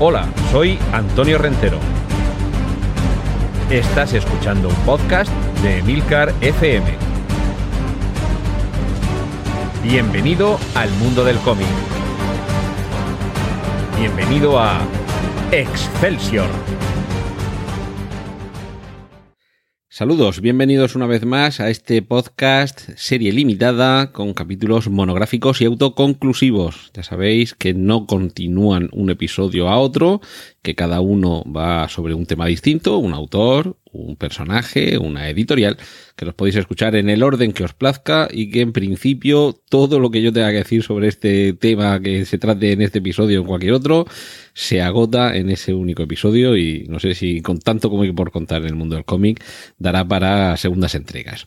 Hola, soy Antonio Rentero. Estás escuchando un podcast de Emilcar FM. Bienvenido al mundo del cómic. Bienvenido a Excelsior. Saludos, bienvenidos una vez más a este podcast serie limitada con capítulos monográficos y autoconclusivos. Ya sabéis que no continúan un episodio a otro, que cada uno va sobre un tema distinto, un autor, un personaje, una editorial, que los podéis escuchar en el orden que os plazca y que en principio todo lo que yo tenga que decir sobre este tema que se trate en este episodio o en cualquier otro se agota en ese único episodio y no sé si con tanto como hay por contar en el mundo del cómic dará para segundas entregas.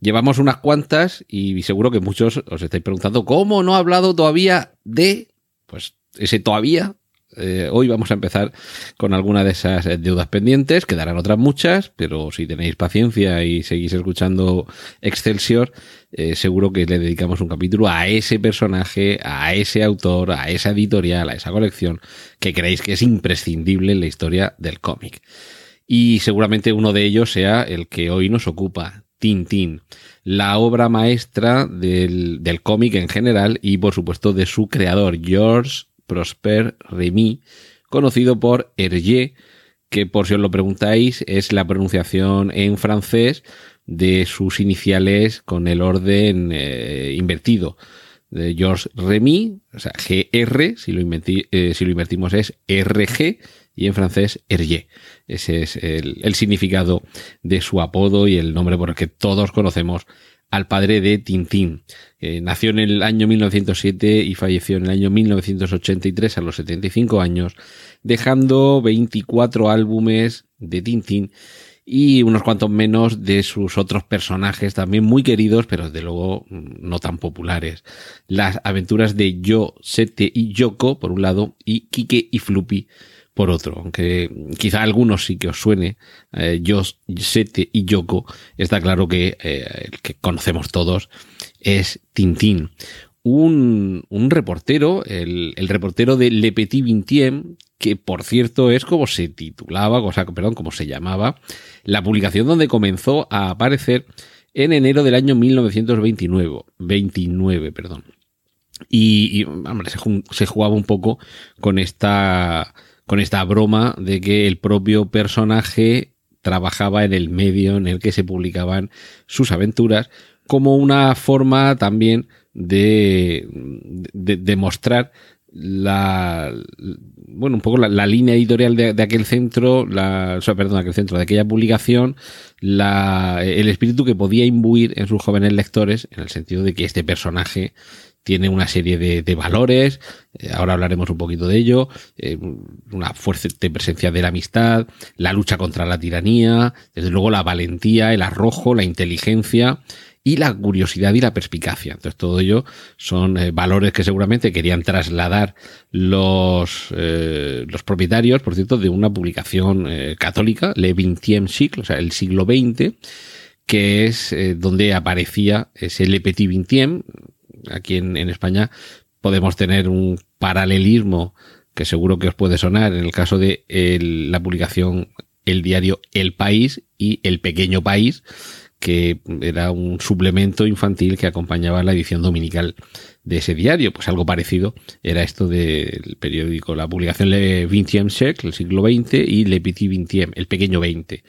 Llevamos unas cuantas y seguro que muchos os estáis preguntando cómo no ha hablado todavía de pues ese todavía eh, hoy vamos a empezar con alguna de esas deudas pendientes, quedarán otras muchas, pero si tenéis paciencia y seguís escuchando Excelsior, eh, seguro que le dedicamos un capítulo a ese personaje, a ese autor, a esa editorial, a esa colección que creéis que es imprescindible en la historia del cómic. Y seguramente uno de ellos sea el que hoy nos ocupa, Tintín, la obra maestra del, del cómic en general y por supuesto de su creador, George Prosper Remy, conocido por Hergé, que por si os lo preguntáis es la pronunciación en francés de sus iniciales con el orden eh, invertido. De Georges Remy, o sea, GR, si lo, eh, si lo invertimos es RG, y en francés Hergé. Ese es el, el significado de su apodo y el nombre por el que todos conocemos al padre de Tintín. nació en el año 1907 y falleció en el año 1983 a los 75 años, dejando 24 álbumes de Tintín y unos cuantos menos de sus otros personajes también muy queridos, pero desde luego no tan populares. Las aventuras de Yo, Sete y Yoko, por un lado, y Kike y Floopy, por otro, aunque quizá algunos sí que os suene, eh, Sete y Yoko, está claro que eh, el que conocemos todos es Tintín. Un, un reportero, el, el, reportero de Le Petit Vingtième, que por cierto es como se titulaba, o sea, perdón, como se llamaba, la publicación donde comenzó a aparecer en enero del año 1929, 29, perdón. Y, hombre, se jugaba un poco con esta con esta broma de que el propio personaje trabajaba en el medio en el que se publicaban sus aventuras como una forma también de, de, mostrar la bueno un poco la, línea editorial de, aquel centro la o sea, perdón aquel centro de aquella publicación la el espíritu que podía imbuir en sus jóvenes lectores en el sentido de que este personaje tiene una serie de, valores, eh, ahora hablaremos un poquito de ello, eh, una fuerte presencia de la amistad, la lucha contra la tiranía, desde luego la valentía, el arrojo, la inteligencia y la curiosidad y la perspicacia. Entonces todo ello son eh, valores que seguramente querían trasladar los, los propietarios, por cierto, de una publicación católica, Le XXe siècle, o sea, el siglo XX, que es donde aparecía ese Le Petit Vingtième, aquí en, España podemos tener un paralelismo que seguro que os puede sonar en el caso de la publicación el diario El País y El Pequeño País, que era un suplemento infantil que acompañaba la edición dominical de ese diario. Pues algo parecido era esto del periódico, la publicación Le Vingtième siècle, el siglo XX, y Le Petit Vingtième, el pequeño XX,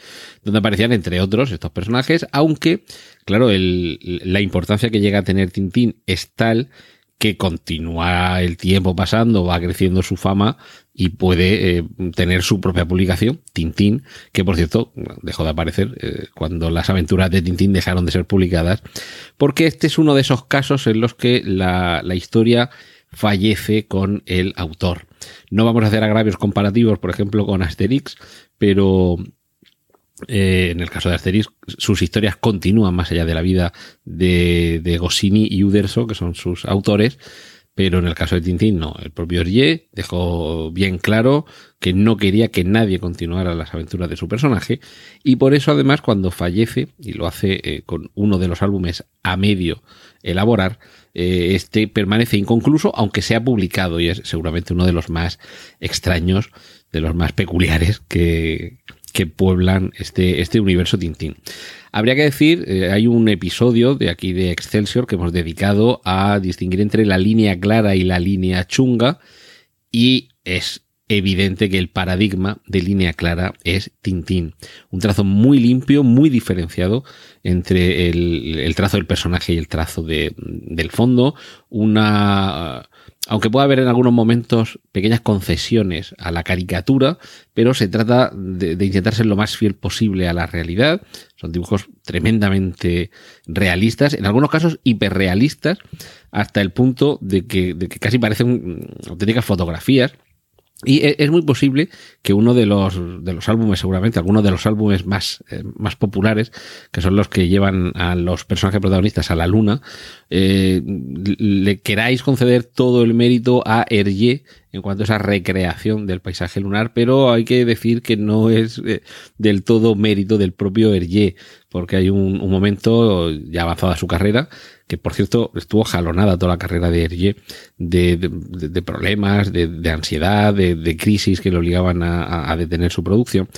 donde aparecían entre otros estos personajes, aunque, claro, el, la importancia que llega a tener Tintín es tal que continúa el tiempo pasando, va creciendo su fama y puede eh, tener su propia publicación, Tintín, que por cierto dejó de aparecer eh, cuando las aventuras de Tintín dejaron de ser publicadas, porque este es uno de esos casos en los que la, la historia fallece con el autor. No vamos a hacer agravios comparativos, por ejemplo, con Asterix, pero eh, en el caso de Asterix, sus historias continúan más allá de la vida de, de Goscinny y Uderzo, que son sus autores, pero en el caso de Tintín no. El propio Hergé dejó bien claro que no quería que nadie continuara las aventuras de su personaje y por eso además cuando fallece, y lo hace eh, con uno de los álbumes a medio elaborar, eh, este permanece inconcluso aunque sea publicado y es seguramente uno de los más extraños, de los más peculiares que, que pueblan este, este universo Tintín. Habría que decir, eh, hay un episodio de aquí de Excelsior que hemos dedicado a distinguir entre la línea clara y la línea chunga y es evidente que el paradigma de línea clara es Tintín. Un trazo muy limpio, muy diferenciado entre el, trazo del personaje y el trazo del fondo. Una aunque pueda haber en algunos momentos pequeñas concesiones a la caricatura, pero se trata de, intentar ser lo más fiel posible a la realidad. Son dibujos tremendamente realistas, en algunos casos hiperrealistas, hasta el punto de que, de que casi parecen auténticas fotografías. Y e, es muy posible que uno de los, de los álbumes, seguramente, algunos de los álbumes más, eh, más populares, que son los que llevan a los personajes protagonistas a la luna, eh, le queráis conceder todo el mérito a Hergé en cuanto a esa recreación del paisaje lunar, pero hay que decir que no es eh, del todo mérito del propio Hergé, porque hay un, un momento ya avanzado a su carrera que por cierto estuvo jalonada toda la carrera de Hergé de, problemas, de, ansiedad, de, crisis que le obligaban a, detener su producción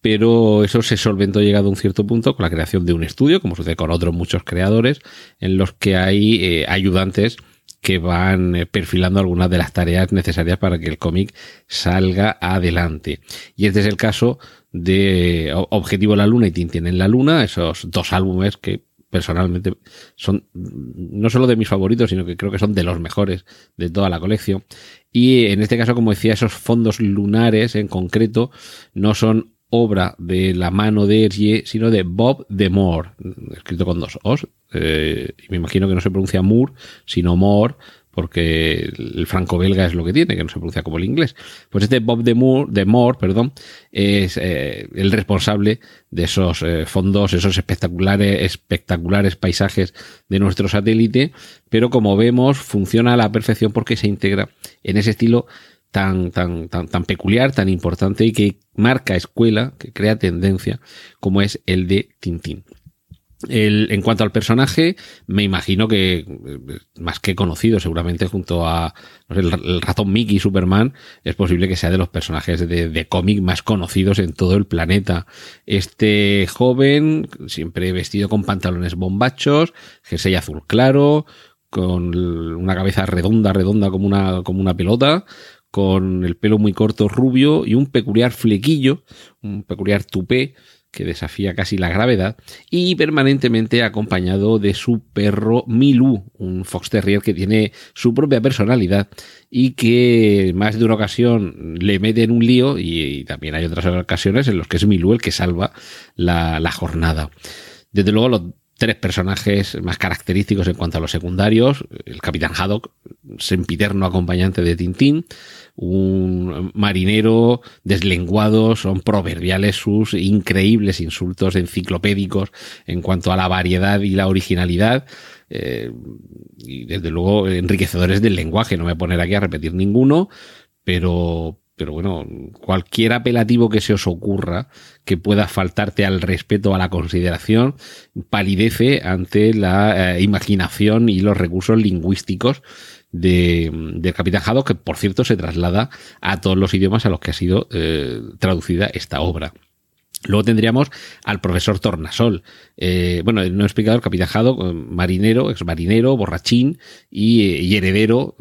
pero eso se solventó llegado a un cierto punto con la creación de un estudio, como sucede con otros muchos creadores, en los que hay eh, ayudantes que van eh, perfilando algunas de las tareas necesarias para que el cómic salga adelante. Y este es el caso de Objetivo la Luna y Tintín en la Luna, esos dos álbumes que personalmente son no solo de mis favoritos, sino que creo que son de los mejores de toda la colección. Y en este caso, como decía, esos fondos lunares en concreto no son obra de la mano de Hergé, sino de Bob de Moore, escrito con dos O's. Eh, me imagino que no se pronuncia Moore, sino Moore, porque el franco-belga es lo que tiene, que no se pronuncia como el inglés. Pues este Bob de Moore, de Moore perdón, es eh, el responsable de esos eh, fondos, esos espectaculares, espectaculares paisajes de nuestro satélite, pero como vemos funciona a la perfección porque se integra en ese estilo tan, tan, tan, tan peculiar, tan importante y que marca escuela, que crea tendencia, como es el de Tintín. En cuanto al personaje, me imagino que eh, más que conocido, seguramente junto a el, ratón Mickey Superman, es posible que sea de los personajes de, de cómic más conocidos en todo el planeta. Este joven, siempre vestido con pantalones bombachos, jersey azul claro, con una cabeza redonda, redonda como una, como una pelota, con el pelo muy corto rubio y un peculiar flequillo, un peculiar tupé que desafía casi la gravedad, y permanentemente acompañado de su perro Milú, un fox terrier que tiene su propia personalidad y que más de una ocasión le mete en un lío y, también hay otras ocasiones en las que es Milú el que salva la, la jornada. Desde luego los tres personajes más característicos en cuanto a los secundarios. El capitán Haddock, sempiterno acompañante de Tintín, un marinero deslenguado, son proverbiales sus increíbles insultos enciclopédicos en cuanto a la variedad y la originalidad. Eh, y desde luego enriquecedores del lenguaje, no me voy a poner aquí a repetir ninguno, pero, pero bueno, cualquier apelativo que se os ocurra que pueda faltarte al respeto, a la consideración, palidece ante la eh, imaginación y los recursos lingüísticos de, del Capitán Haddock, que por cierto se traslada a todos los idiomas a los que ha sido eh, traducida esta obra. Luego tendríamos al profesor Tornasol. Eh, bueno, no he explicado el capitán eh, marinero, ex marinero, borrachín y, heredero,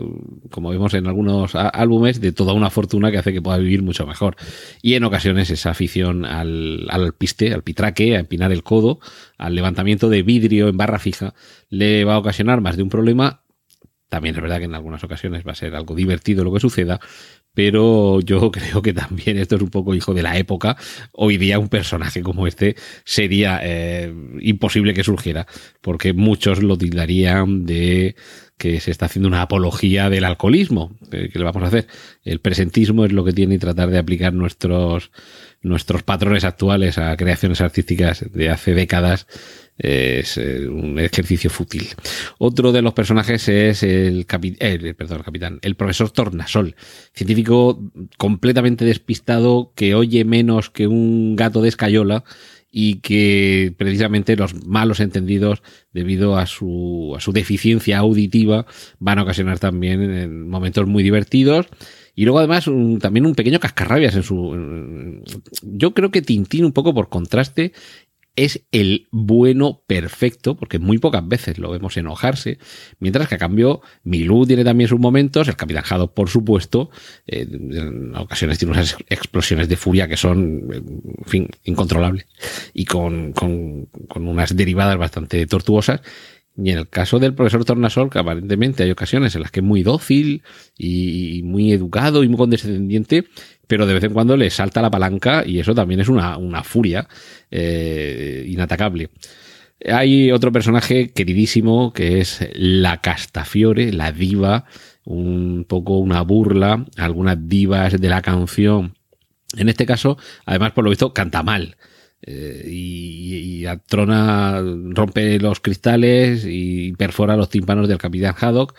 como vemos en algunos álbumes, de toda una fortuna que hace que pueda vivir mucho mejor. Y en ocasiones esa afición al, al piste, al pitraque, a empinar el codo, al levantamiento de vidrio en barra fija, le va a ocasionar más de un problema también es verdad que en algunas ocasiones va a ser algo divertido lo que suceda, pero yo creo que también esto es un poco hijo de la época. Hoy día un personaje como este sería eh, imposible que surgiera, porque muchos lo tildarían de que se está haciendo una apología del alcoholismo. ¿Qué, le vamos a hacer? El presentismo es lo que tiene y tratar de aplicar nuestros, nuestros patrones actuales a creaciones artísticas de hace décadas es eh, un ejercicio fútil. Otro de los personajes es el, eh, perdón, capitán, el profesor Tornasol, científico completamente despistado que oye menos que un gato de escayola y que precisamente los malos entendidos debido a su, a su deficiencia auditiva van a ocasionar también en momentos muy divertidos y luego además también un pequeño cascarrabias en su... yo creo que Tintín un poco por contraste es el bueno perfecto, porque muy pocas veces lo vemos enojarse, mientras que a cambio Milú tiene también sus momentos, el Capitán Haddock por supuesto, eh, en ocasiones tiene unas explosiones de furia que son, en fin, incontrolables y con, con unas derivadas bastante tortuosas. Y en el caso del profesor Tornasol, que aparentemente hay ocasiones en las que es muy dócil y muy educado y muy condescendiente, pero de vez en cuando le salta la palanca y eso también es una, una furia eh, inatacable. Hay otro personaje queridísimo que es la Castafiore, la diva, un poco una burla, algunas divas de la canción. En este caso, además, por lo visto, canta mal. Eh, y, y Trona rompe los cristales y perfora los tímpanos del capitán Haddock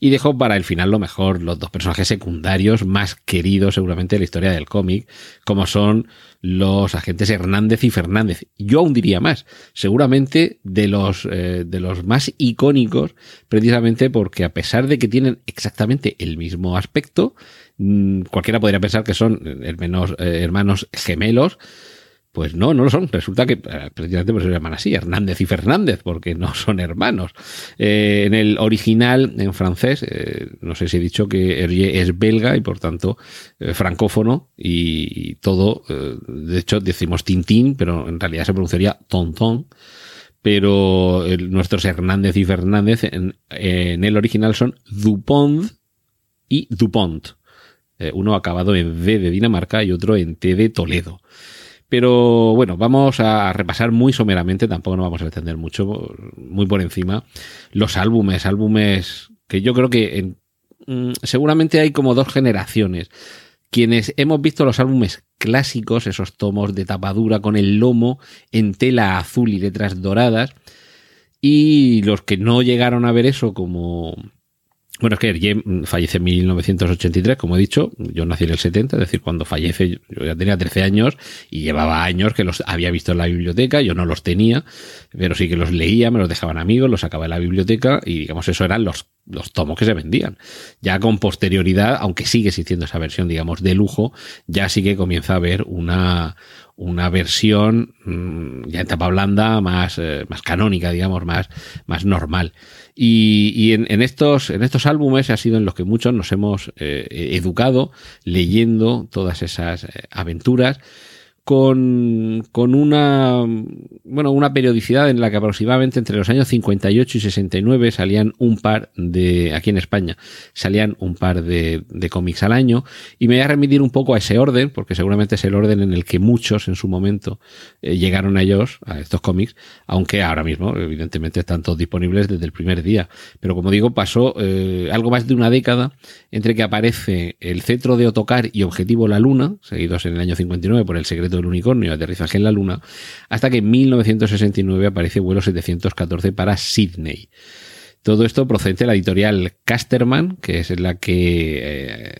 y dejo para el final lo mejor, los dos personajes secundarios más queridos seguramente de la historia del cómic, como son los agentes Hernández y Fernández. Yo aún diría más, seguramente de los, eh, de los más icónicos, precisamente porque a pesar de que tienen exactamente el mismo aspecto, mm, cualquiera podría pensar que son eh, hermanos gemelos, pues no, no lo son. Resulta que eh, precisamente por se llaman así, Hernández y Fernández, porque no son hermanos. Eh, en el original, en francés, eh, no sé si he dicho que Hergé es belga y por tanto francófono y, todo, de hecho decimos Tintín, pero en realidad se pronunciaría Tonton. Pero nuestros Hernández y Fernández en, en, el original son Dupont y Dupont. uno acabado en D de Dinamarca y otro en T de Toledo. Pero bueno, vamos a repasar muy someramente, tampoco nos vamos a extender mucho, muy por encima, los álbumes, álbumes que yo creo que en, mm, seguramente hay como dos generaciones. Quienes hemos visto los álbumes clásicos, esos tomos de tapadura con el lomo en tela azul y letras doradas, y los que no llegaron a ver eso como bueno, es que Hergé fallece en 1983, como he dicho, yo nací en el 70, es decir, cuando fallece yo ya tenía 13 años y llevaba años que los había visto en la biblioteca, yo no los tenía, pero sí que los leía, me los dejaban amigos, los sacaba de la biblioteca y digamos eso eran los, los tomos que se vendían. Ya con posterioridad, aunque sigue existiendo esa versión, digamos, de lujo, ya sí que comienza a haber una, una versión mm, ya en tapa blanda más, eh, más canónica, digamos, más, más normal. Y, en, estos, en estos álbumes ha sido en los que muchos nos hemos eh, educado leyendo todas esas eh, aventuras con, una, bueno, una periodicidad en la que aproximadamente entre los años 58 y 69 salían un par de, aquí en España, salían un par de, de cómics al año y me voy a remitir un poco a ese orden, porque seguramente es el orden en el que muchos en su momento eh, llegaron a ellos, a estos cómics, aunque ahora mismo evidentemente están todos disponibles desde el primer día. Pero como digo, pasó eh, algo más de una década entre que aparece el cetro de Otocar y Objetivo la Luna, seguidos en el año 59 por el secreto del unicornio, aterrizaje en la Luna, hasta que en 1969 aparece vuelo 714 para Sydney. Todo esto procede de la editorial Casterman, que es la que eh,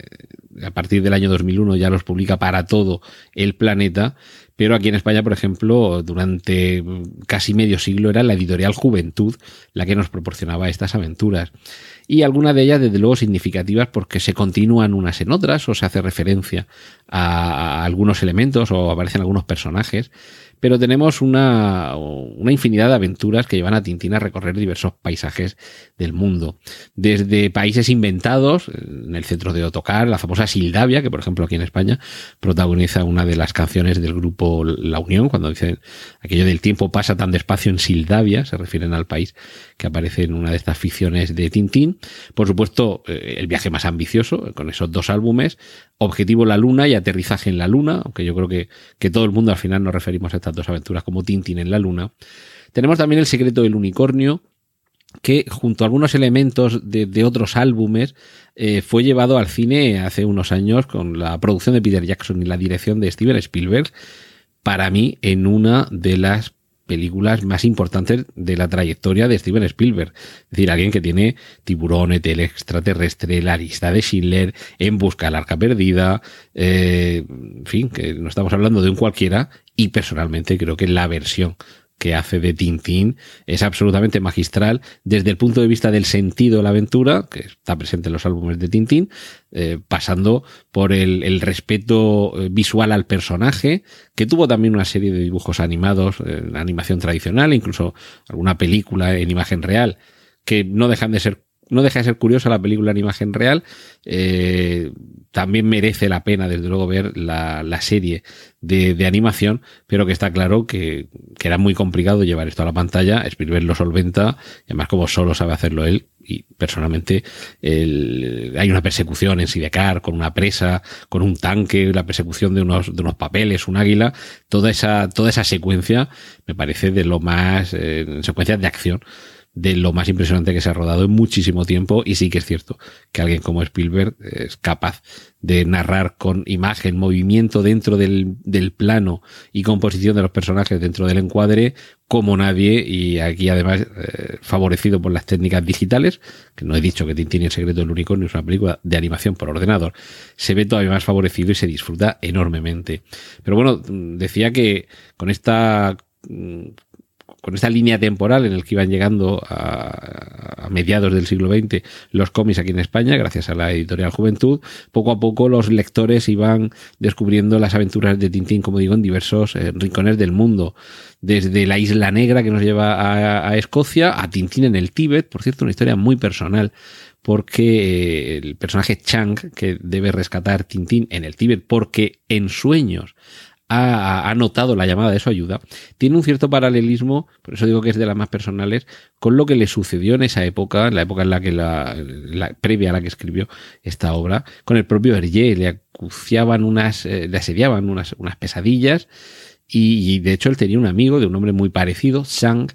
a partir del año 2001 ya los publica para todo el planeta, pero aquí en España, por ejemplo, durante casi medio siglo era la editorial Juventud la que nos proporcionaba estas aventuras. Y algunas de ellas desde luego significativas porque se continúan unas en otras o se hace referencia a, algunos elementos o aparecen algunos personajes pero tenemos una, una, infinidad de aventuras que llevan a Tintín a recorrer diversos paisajes del mundo. Desde países inventados, en el centro de Otocar, la famosa Sildavia, que por ejemplo aquí en España protagoniza una de las canciones del grupo La Unión, cuando dicen aquello del tiempo pasa tan despacio en Sildavia, se refieren al país que aparece en una de estas ficciones de Tintín. Por supuesto, eh, el viaje más ambicioso, con esos dos álbumes, Objetivo la Luna y Aterrizaje en la Luna, aunque yo creo que, que todo el mundo al final nos referimos a dos aventuras como Tintín en la Luna. Tenemos también El secreto del unicornio, que junto a algunos elementos de, otros álbumes eh, fue llevado al cine hace unos años con la producción de Peter Jackson y la dirección de Steven Spielberg, para mí en una de las películas más importantes de la trayectoria de Steven Spielberg. Es decir, alguien que tiene Tiburones, El extraterrestre, La lista de Schindler, En busca del arca perdida, eh, en fin, que no estamos hablando de un cualquiera y personalmente creo que la versión que hace de Tintín es absolutamente magistral desde el punto de vista del sentido de la aventura, que está presente en los álbumes de Tintín, eh, pasando por el, respeto eh, visual al personaje, que tuvo también una serie de dibujos animados, eh, animación tradicional, incluso alguna película en imagen real, que no dejan de ser no deja de ser curiosa la película en imagen real. Eh, también merece la pena, desde luego, ver la, serie de, animación, pero que está claro que, era muy complicado llevar esto a la pantalla. Spielberg lo solventa, además, como solo sabe hacerlo él, y personalmente hay una persecución en Sidecar con una presa, con un tanque, la persecución de unos, de unos papeles, un águila, toda esa, toda esa secuencia me parece de lo más, eh, secuencias de acción de lo más impresionante que se ha rodado en muchísimo tiempo y sí que es cierto que alguien como Spielberg es capaz de narrar con imagen, movimiento dentro del, del plano y composición de los personajes dentro del encuadre como nadie y aquí además eh, favorecido por las técnicas digitales, que no he dicho que Tintín el secreto del unicornio es una película de animación por ordenador, se ve todavía más favorecido y se disfruta enormemente. Pero bueno, decía que con esta mm, con esta línea temporal en el que iban llegando a, mediados del siglo XX los cómics aquí en España, gracias a la editorial Juventud, poco a poco los lectores iban descubriendo las aventuras de Tintín, como digo, en diversos eh, rincones del mundo. Desde la Isla Negra que nos lleva a, a Escocia, a Tintín en el Tíbet, por cierto, una historia muy personal porque eh, el personaje Chang, que debe rescatar Tintín en el Tíbet, porque en sueños ha, notado la llamada de su ayuda, tiene un cierto paralelismo, por eso digo que es de las más personales, con lo que le sucedió en esa época, en la época en la que la, previa a la que escribió esta obra, con el propio Hergé, le acuciaban unas, eh, le asediaban unas, unas pesadillas, y, de hecho él tenía un amigo de un nombre muy parecido, Shang,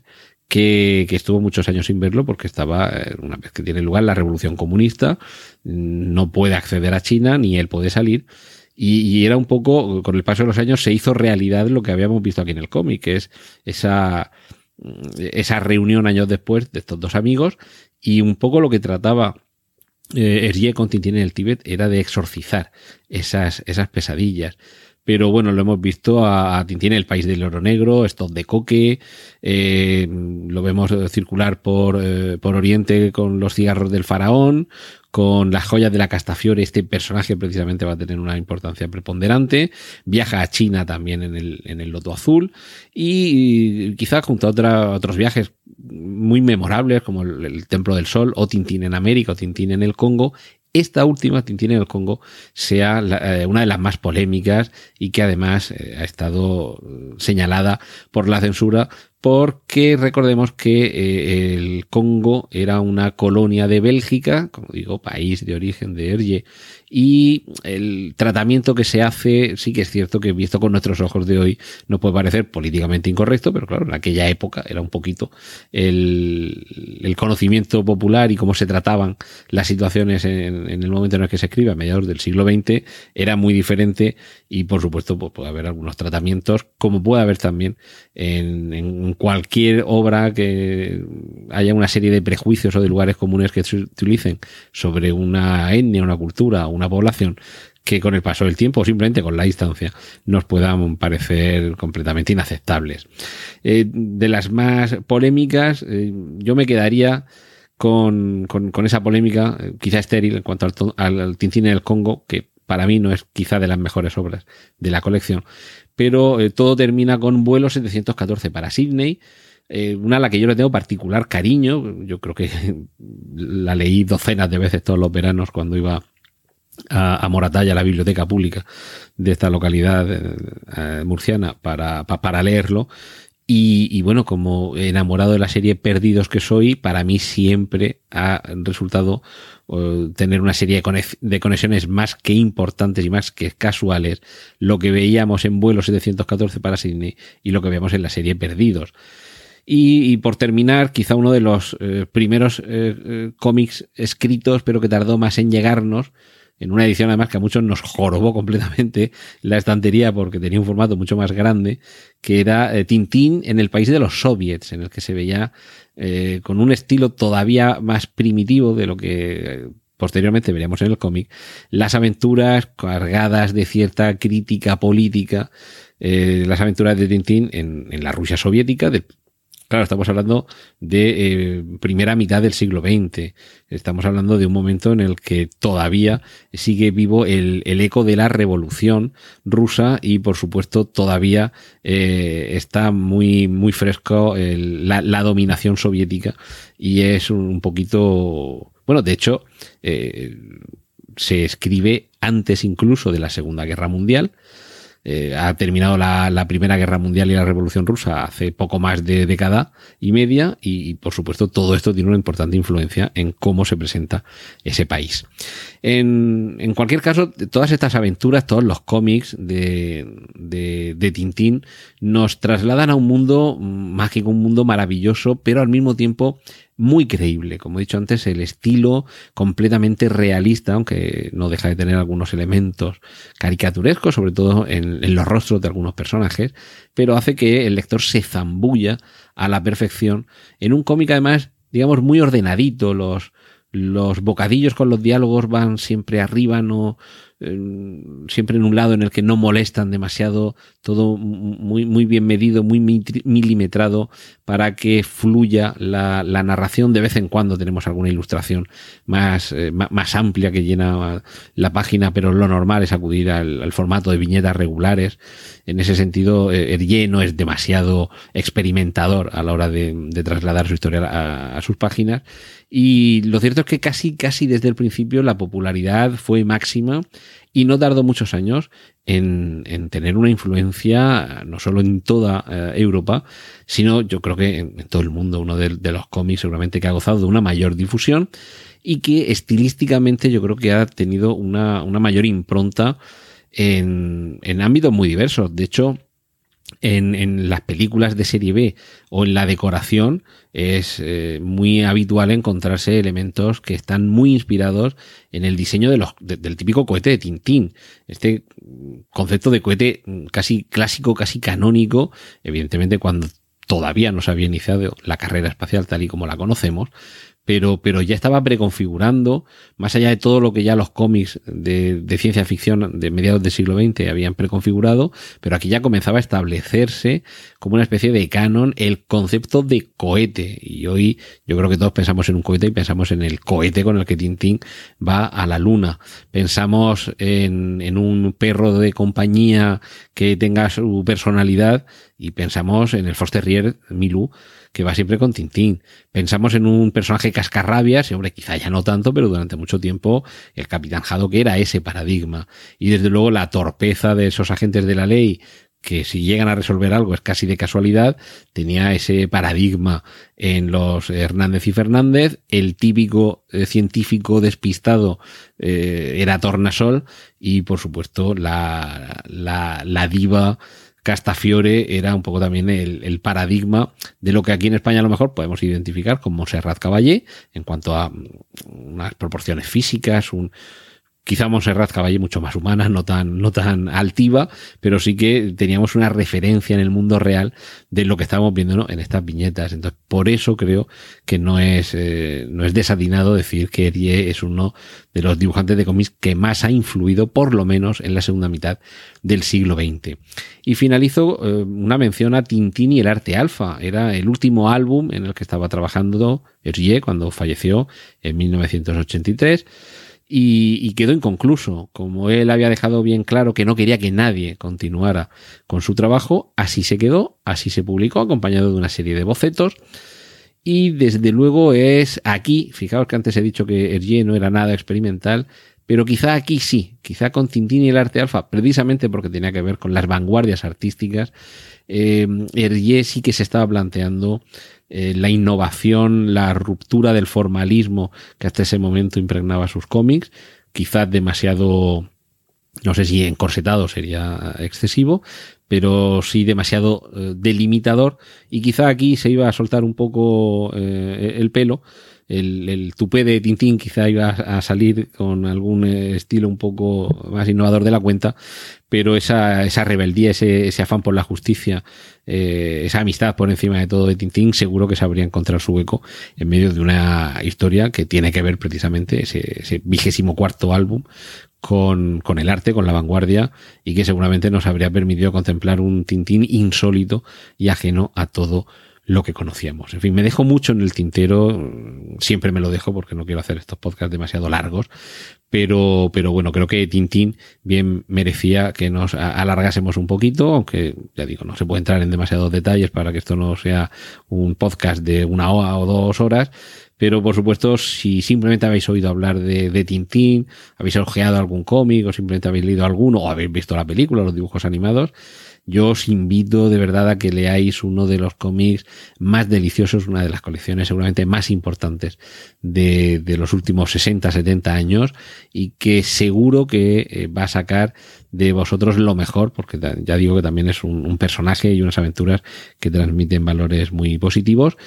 que, que, estuvo muchos años sin verlo porque estaba, eh, una vez que tiene lugar la revolución comunista, no puede acceder a China ni él puede salir y, era un poco, con el paso de los años, se hizo realidad lo que habíamos visto aquí en el cómic, que es esa, esa reunión años después de estos dos amigos y un poco lo que trataba eh, Hergé con Tintín en el Tíbet era de exorcizar esas, esas pesadillas. Pero bueno, lo hemos visto a, Tintín el país del oro negro, estos de coque, eh, lo vemos circular por, eh, por Oriente con los cigarros del faraón, con las joyas de la Castafiore, este personaje precisamente va a tener una importancia preponderante. Viaja a China también en el, en el Loto Azul. Y quizás junto a otros viajes muy memorables como el, Templo del Sol o Tintín en América o Tintín en el Congo, esta última, Tintín en el Congo, sea eh, una de las más polémicas y que además eh, ha estado señalada por la censura porque recordemos que eh, el Congo era una colonia de Bélgica, como digo, país de origen de Hergé, y el tratamiento que se hace, sí que es cierto que visto con nuestros ojos de hoy no puede parecer políticamente incorrecto, pero claro, en aquella época era un poquito el, conocimiento popular y cómo se trataban las situaciones en, en, el momento en el que se escribe, a mediados del siglo XX, era muy diferente y por supuesto pues, puede haber algunos tratamientos, como puede haber también en cualquier obra que haya una serie de prejuicios o de lugares comunes que se utilicen sobre una etnia, una cultura, una población, que con el paso del tiempo o simplemente con la distancia nos puedan parecer completamente inaceptables. Eh, de las más polémicas, eh, yo me quedaría con, con, esa polémica, eh, quizá estéril en cuanto al, al Tintín del Congo, que para mí no es quizá de las mejores obras de la colección, pero eh, todo termina con vuelo 714 para Sydney, eh, una a la que yo le tengo particular cariño, yo creo que la leí docenas de veces todos los veranos cuando iba a, Moratalla, la biblioteca pública de esta localidad eh, murciana, para, para leerlo. Y, bueno, como enamorado de la serie Perdidos que soy, para mí siempre ha resultado tener una serie de conexiones más que importantes y más que casuales, lo que veíamos en vuelo 714 para Sydney y lo que veíamos en la serie Perdidos. Y, por terminar, quizá uno de los eh, primeros eh, cómics escritos, pero que tardó más en llegarnos, en una edición además que a muchos nos jorobó completamente la estantería porque tenía un formato mucho más grande, que era Tintín en el país de los soviets, en el que se veía con un estilo todavía más primitivo de lo que posteriormente veríamos en el cómic, las aventuras cargadas de cierta crítica política, eh, las aventuras de Tintín en, en la Rusia soviética, claro, estamos hablando de eh, primera mitad del siglo XX, estamos hablando de un momento en el que todavía sigue vivo el, eco de la revolución rusa y por supuesto todavía eh, está muy, muy fresco la, dominación soviética y es un, un poquito bueno, de hecho, eh, se escribe antes incluso de la Segunda Guerra Mundial. Eh, ha terminado la, Primera Guerra Mundial y la Revolución Rusa hace poco más de década y media y, por supuesto todo esto tiene una importante influencia en cómo se presenta ese país. En, en cualquier caso, todas estas aventuras, todos los cómics de, de, de Tintín nos trasladan a un mundo mágico, un mundo maravilloso, pero al mismo tiempo muy creíble. Como he dicho antes, el estilo completamente realista, aunque no deja de tener algunos elementos caricaturescos, sobre todo en, los rostros de algunos personajes, pero hace que el lector se zambulla a la perfección en un cómic además, digamos, muy ordenadito. Los, los bocadillos con los diálogos van siempre arriba, no, siempre en un lado en el que no molestan demasiado, todo muy, muy bien medido, muy milimetrado para que fluya la, narración. De vez en cuando tenemos alguna ilustración más, eh, más amplia que llena la página, pero lo normal es acudir al, formato de viñetas regulares. En ese sentido, eh, Hergé no es demasiado experimentador a la hora de, trasladar su historia a sus páginas. Y lo cierto es que casi, casi desde el principio la popularidad fue máxima y no tardó muchos años en, en tener una influencia no solo en toda eh, Europa, sino yo creo que en, todo el mundo, uno de, de, los cómics seguramente que ha gozado de una mayor difusión y que estilísticamente yo creo que ha tenido una, una mayor impronta en, en ámbitos muy diversos. De hecho, en, en, las películas de serie B o en la decoración es eh, muy habitual encontrarse elementos que están muy inspirados en el diseño del típico cohete de Tintín. Este concepto de cohete casi clásico, casi canónico, evidentemente cuando todavía no se había iniciado la carrera espacial tal y como la conocemos, pero, pero ya estaba preconfigurando, más allá de todo lo que ya los cómics de, ciencia ficción de mediados del siglo XX habían preconfigurado, pero aquí ya comenzaba a establecerse como una especie de canon el concepto de cohete. Y hoy yo creo que todos pensamos en un cohete y pensamos en el cohete con el que Tintín va a la luna. Pensamos en, en un perro de compañía que tenga su personalidad y pensamos en el Foster Milú que va siempre con Tintín. Pensamos en un personaje cascarrabias, y hombre, quizá ya no tanto, pero durante mucho tiempo el Capitán Haddock era ese paradigma. Y desde luego la torpeza de esos agentes de la ley que si llegan a resolver algo es casi de casualidad, tenía ese paradigma en los Hernández y Fernández, el típico eh, científico despistado eh, era Tornasol y por supuesto la, la, la diva Castafiore era un poco también el, el, paradigma de lo que aquí en España a lo mejor podemos identificar como Serrat Caballé en cuanto a mm, unas proporciones físicas, un, quizá Montserrat Caballé mucho más humana, no tan, no tan altiva, pero sí que teníamos una referencia en el mundo real de lo que estábamos viendo en estas viñetas. Entonces, por eso creo que no es, eh, no es desatinado decir que Erie es uno de los dibujantes de cómics que más ha influido, por lo menos en la segunda mitad del siglo XX. Y finalizo eh, una mención a Tintín y el arte alfa. Era el último álbum en el que estaba trabajando Hergé cuando falleció en 1983 y, quedó inconcluso. Como él había dejado bien claro que no quería que nadie continuara con su trabajo, así se quedó, así se publicó, acompañado de una serie de bocetos. Y desde luego es aquí, fijaos que antes he dicho que Hergé no era nada experimental, pero quizá aquí sí, quizá con Tintín y el arte alfa, precisamente porque tenía que ver con las vanguardias artísticas, eh, Hergé sí que se estaba planteando eh, la innovación, la ruptura del formalismo que hasta ese momento impregnaba sus cómics, quizás demasiado no sé si encorsetado sería excesivo, pero sí demasiado eh, delimitador y quizá aquí se iba a soltar un poco eh, el pelo. El, tupé de Tintín quizá iba a salir con algún eh, estilo un poco más innovador de la cuenta, pero esa, esa rebeldía, ese, afán por la justicia, esa amistad por encima de todo de Tintín, seguro que sabría encontrar su hueco en medio de una historia que tiene que ver precisamente ese, ese vigésimo cuarto álbum con, con, el arte, con la vanguardia y que seguramente nos habría permitido contemplar un Tintín insólito y ajeno a todo lo que conocíamos. En fin, me dejo mucho en el tintero, siempre me lo dejo porque no quiero hacer estos podcasts demasiado largos, pero, pero bueno, creo que Tintín bien merecía que nos alargásemos un poquito, aunque ya digo, no se puede entrar en demasiados detalles para que esto no sea un podcast de una hora o dos horas, pero por supuesto, si simplemente habéis oído hablar de, Tintín, habéis ojeado algún cómic o simplemente habéis leído alguno o habéis visto la película, los dibujos animados, yo os invito de verdad a que leáis uno de los cómics más deliciosos, una de las colecciones seguramente más importantes de, de los últimos 60, 70 años y que seguro que eh, va a sacar de vosotros lo mejor, porque ya digo que también es un personaje y unas aventuras que transmiten valores muy positivos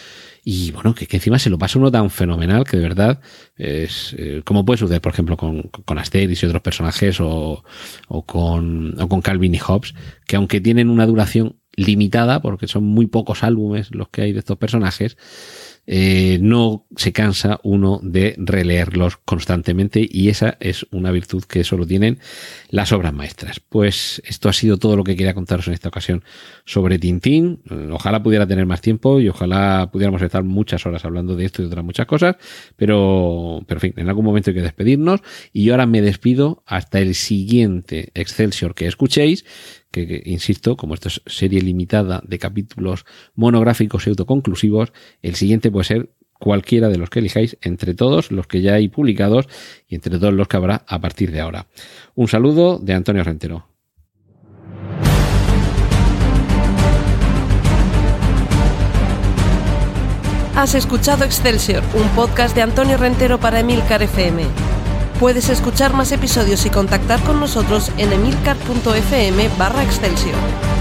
y bueno, que, encima se lo pasa uno tan fenomenal que de verdad es eh, como puede suceder, por ejemplo, con, con y otros personajes o, o, con, o con Calvin y Hobbes, que aunque tienen una duración limitada, porque son muy pocos álbumes los que hay de estos personajes, eh, no se cansa uno de releerlos constantemente y esa es una virtud que solo tienen las obras maestras. Pues esto ha sido todo lo que quería contaros en esta ocasión sobre Tintín. Ojalá pudiera tener más tiempo y ojalá pudiéramos estar muchas horas hablando de esto y otras muchas cosas, pero, pero en fin, en algún momento hay que despedirnos y yo ahora me despido hasta el siguiente Excelsior que escuchéis insisto, como esto es serie limitada de capítulos monográficos y autoconclusivos, el siguiente puede ser cualquiera de los que elijáis entre todos los que ya hay publicados y entre todos los que habrá a partir de ahora. Un saludo de Antonio Rentero. Has escuchado Excelsior, un podcast de Antonio Rentero para Emilcar FM. Puedes escuchar más episodios y contactar con nosotros en emilcar.fm barra excelsior.